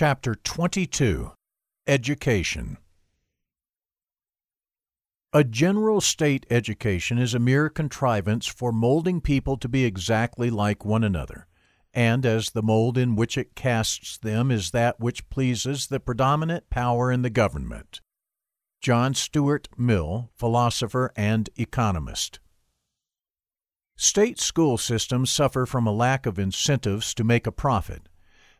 Chapter 22 Education A general state education is a mere contrivance for molding people to be exactly like one another, and as the mold in which it casts them is that which pleases the predominant power in the government. John Stuart Mill, philosopher and economist. State school systems suffer from a lack of incentives to make a profit.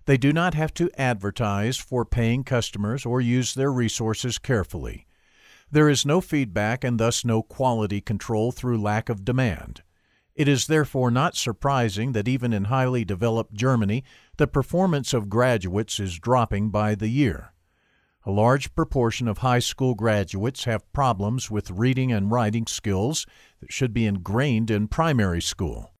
They do not have to advertise for paying customers or use their resources carefully. There is no feedback and thus no quality control through lack of demand. It is therefore not surprising that even in highly developed Germany, the performance of graduates is dropping by the year. A large proportion of high school graduates have problems with reading and writing skills that should be ingrained in primary school.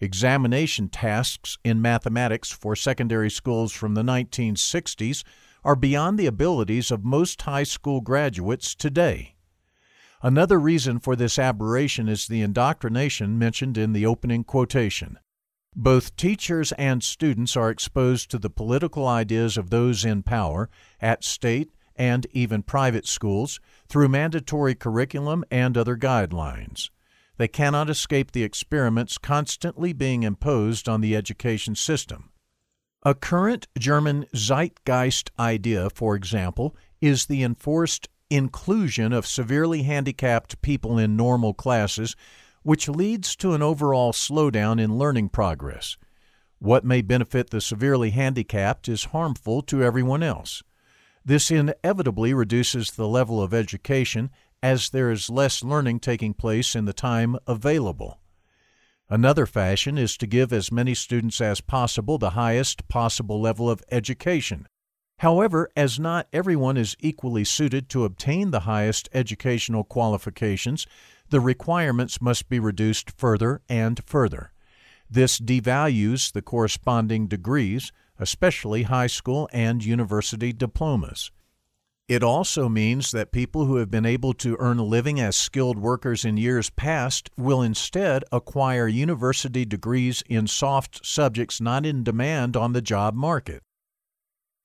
Examination tasks in mathematics for secondary schools from the 1960s are beyond the abilities of most high school graduates today. Another reason for this aberration is the indoctrination mentioned in the opening quotation. Both teachers and students are exposed to the political ideas of those in power at state and even private schools through mandatory curriculum and other guidelines. They cannot escape the experiments constantly being imposed on the education system. A current German zeitgeist idea, for example, is the enforced inclusion of severely handicapped people in normal classes which leads to an overall slowdown in learning progress. What may benefit the severely handicapped is harmful to everyone else. This inevitably reduces the level of education as there is less learning taking place in the time available. Another fashion is to give as many students as possible the highest possible level of education. However, as not everyone is equally suited to obtain the highest educational qualifications, the requirements must be reduced further and further. This devalues the corresponding degrees, especially high school and university diplomas. It also means that people who have been able to earn a living as skilled workers in years past will instead acquire university degrees in soft subjects not in demand on the job market.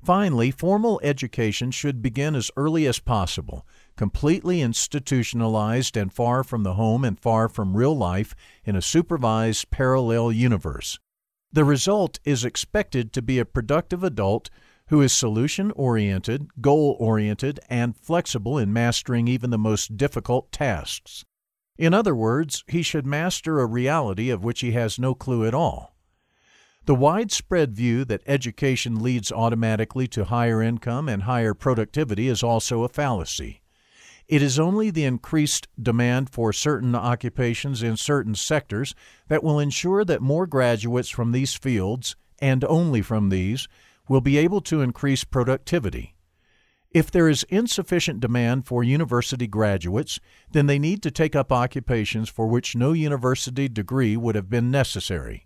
Finally, formal education should begin as early as possible, completely institutionalized and far from the home and far from real life in a supervised parallel universe. The result is expected to be a productive adult who is solution oriented, goal oriented, and flexible in mastering even the most difficult tasks. In other words, he should master a reality of which he has no clue at all. The widespread view that education leads automatically to higher income and higher productivity is also a fallacy. It is only the increased demand for certain occupations in certain sectors that will ensure that more graduates from these fields, and only from these, will be able to increase productivity. If there is insufficient demand for university graduates, then they need to take up occupations for which no university degree would have been necessary.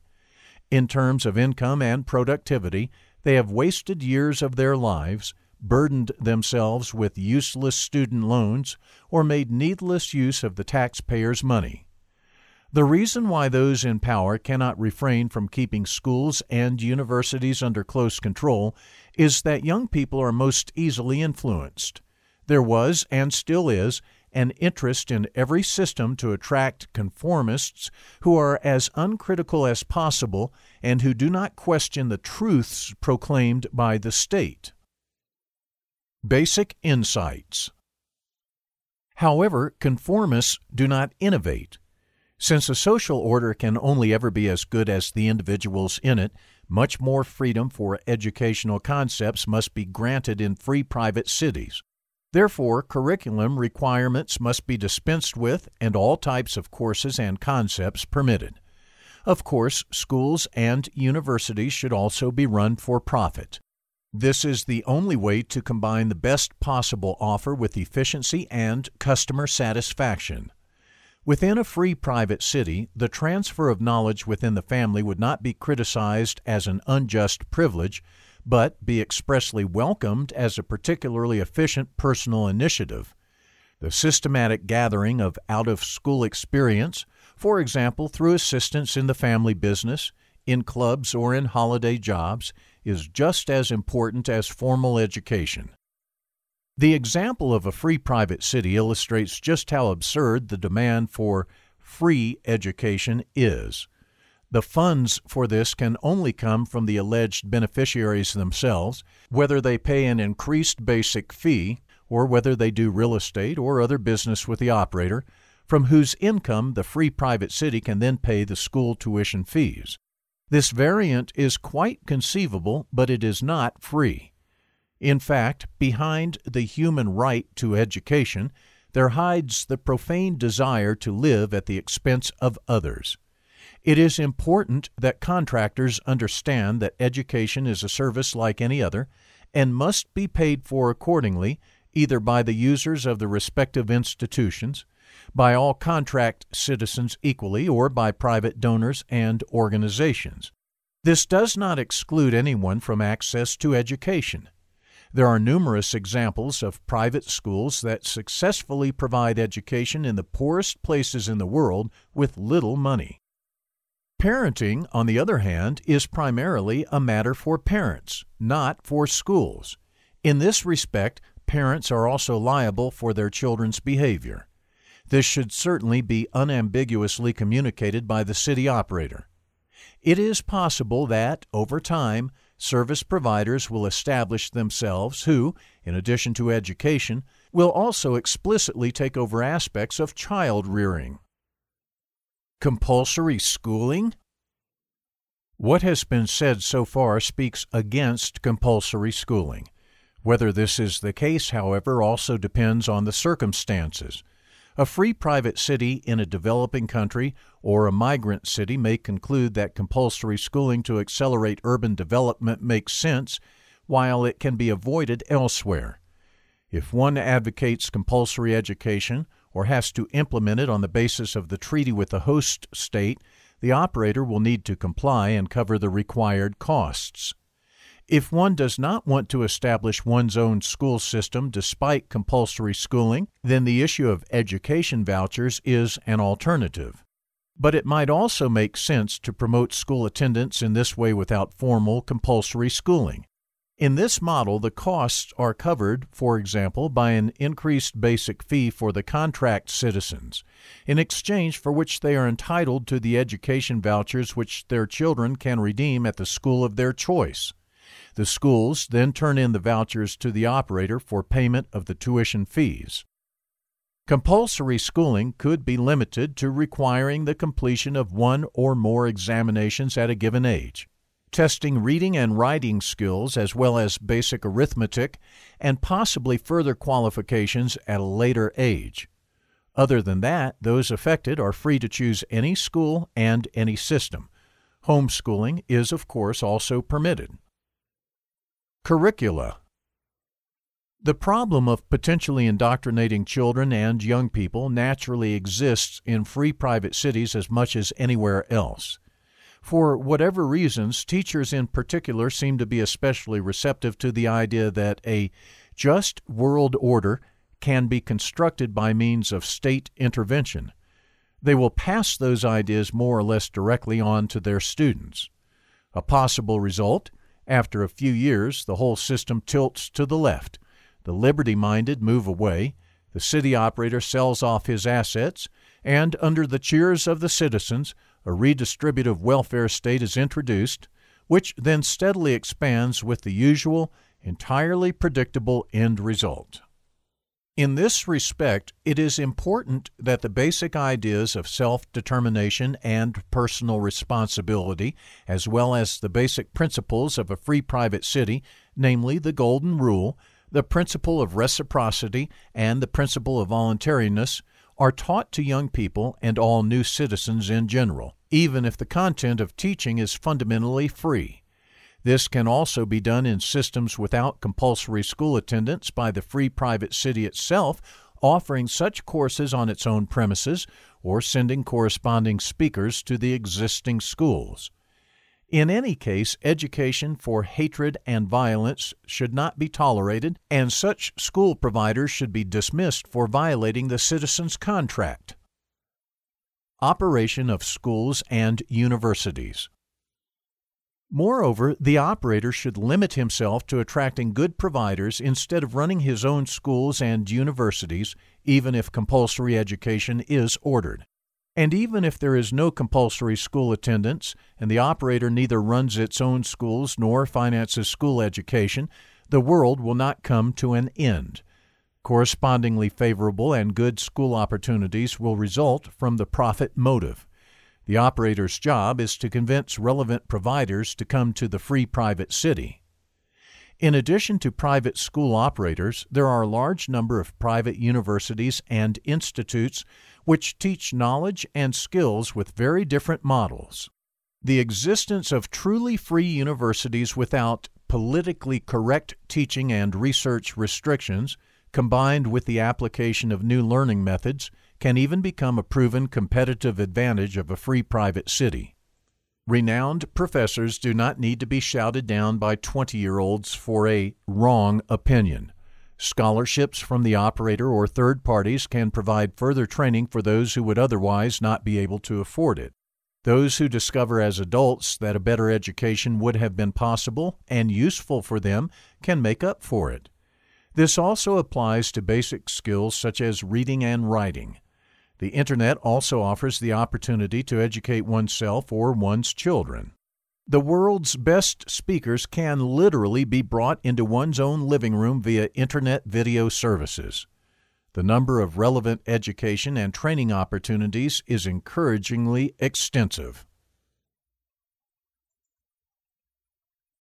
In terms of income and productivity, they have wasted years of their lives, burdened themselves with useless student loans, or made needless use of the taxpayers' money. The reason why those in power cannot refrain from keeping schools and universities under close control is that young people are most easily influenced. There was, and still is, an interest in every system to attract conformists who are as uncritical as possible and who do not question the truths proclaimed by the state. Basic Insights However, conformists do not innovate. Since a social order can only ever be as good as the individuals in it, much more freedom for educational concepts must be granted in free private cities. Therefore, curriculum requirements must be dispensed with and all types of courses and concepts permitted. Of course, schools and universities should also be run for profit. This is the only way to combine the best possible offer with efficiency and customer satisfaction. Within a free private city, the transfer of knowledge within the family would not be criticized as an unjust privilege, but be expressly welcomed as a particularly efficient personal initiative. The systematic gathering of out of school experience, for example, through assistance in the family business, in clubs, or in holiday jobs, is just as important as formal education. The example of a free private city illustrates just how absurd the demand for free education is. The funds for this can only come from the alleged beneficiaries themselves, whether they pay an increased basic fee or whether they do real estate or other business with the operator, from whose income the free private city can then pay the school tuition fees. This variant is quite conceivable, but it is not free. In fact, behind the human right to education, there hides the profane desire to live at the expense of others. It is important that contractors understand that education is a service like any other and must be paid for accordingly, either by the users of the respective institutions, by all contract citizens equally, or by private donors and organizations. This does not exclude anyone from access to education. There are numerous examples of private schools that successfully provide education in the poorest places in the world with little money. Parenting, on the other hand, is primarily a matter for parents, not for schools. In this respect, parents are also liable for their children's behavior. This should certainly be unambiguously communicated by the city operator. It is possible that, over time, service providers will establish themselves who, in addition to education, will also explicitly take over aspects of child rearing. Compulsory schooling? What has been said so far speaks against compulsory schooling. Whether this is the case, however, also depends on the circumstances. A free private city in a developing country or a migrant city may conclude that compulsory schooling to accelerate urban development makes sense, while it can be avoided elsewhere. If one advocates compulsory education, or has to implement it on the basis of the treaty with the host state, the operator will need to comply and cover the required costs. If one does not want to establish one's own school system despite compulsory schooling, then the issue of education vouchers is an alternative. But it might also make sense to promote school attendance in this way without formal compulsory schooling. In this model, the costs are covered, for example, by an increased basic fee for the contract citizens, in exchange for which they are entitled to the education vouchers which their children can redeem at the school of their choice. The schools then turn in the vouchers to the operator for payment of the tuition fees. Compulsory schooling could be limited to requiring the completion of one or more examinations at a given age testing reading and writing skills as well as basic arithmetic, and possibly further qualifications at a later age. Other than that, those affected are free to choose any school and any system. Homeschooling is, of course, also permitted. Curricula The problem of potentially indoctrinating children and young people naturally exists in free private cities as much as anywhere else. For whatever reasons, teachers in particular seem to be especially receptive to the idea that a just world order can be constructed by means of state intervention. They will pass those ideas more or less directly on to their students. A possible result after a few years, the whole system tilts to the left. The liberty minded move away, the city operator sells off his assets, and under the cheers of the citizens, a redistributive welfare state is introduced, which then steadily expands with the usual, entirely predictable end result. In this respect, it is important that the basic ideas of self determination and personal responsibility, as well as the basic principles of a free private city, namely the Golden Rule, the principle of reciprocity, and the principle of voluntariness, are taught to young people and all new citizens in general, even if the content of teaching is fundamentally free. This can also be done in systems without compulsory school attendance by the free private city itself, offering such courses on its own premises or sending corresponding speakers to the existing schools. In any case, education for hatred and violence should not be tolerated, and such school providers should be dismissed for violating the citizen's contract. Operation of schools and universities. Moreover, the operator should limit himself to attracting good providers instead of running his own schools and universities, even if compulsory education is ordered. And even if there is no compulsory school attendance and the operator neither runs its own schools nor finances school education, the world will not come to an end. Correspondingly favorable and good school opportunities will result from the profit motive. The operator's job is to convince relevant providers to come to the free private city. In addition to private school operators, there are a large number of private universities and institutes which teach knowledge and skills with very different models. The existence of truly free universities without politically correct teaching and research restrictions, combined with the application of new learning methods, can even become a proven competitive advantage of a free private city. Renowned professors do not need to be shouted down by 20 year olds for a wrong opinion. Scholarships from the operator or third parties can provide further training for those who would otherwise not be able to afford it. Those who discover as adults that a better education would have been possible and useful for them can make up for it. This also applies to basic skills such as reading and writing. The Internet also offers the opportunity to educate oneself or one's children. The world's best speakers can literally be brought into one's own living room via Internet video services. The number of relevant education and training opportunities is encouragingly extensive.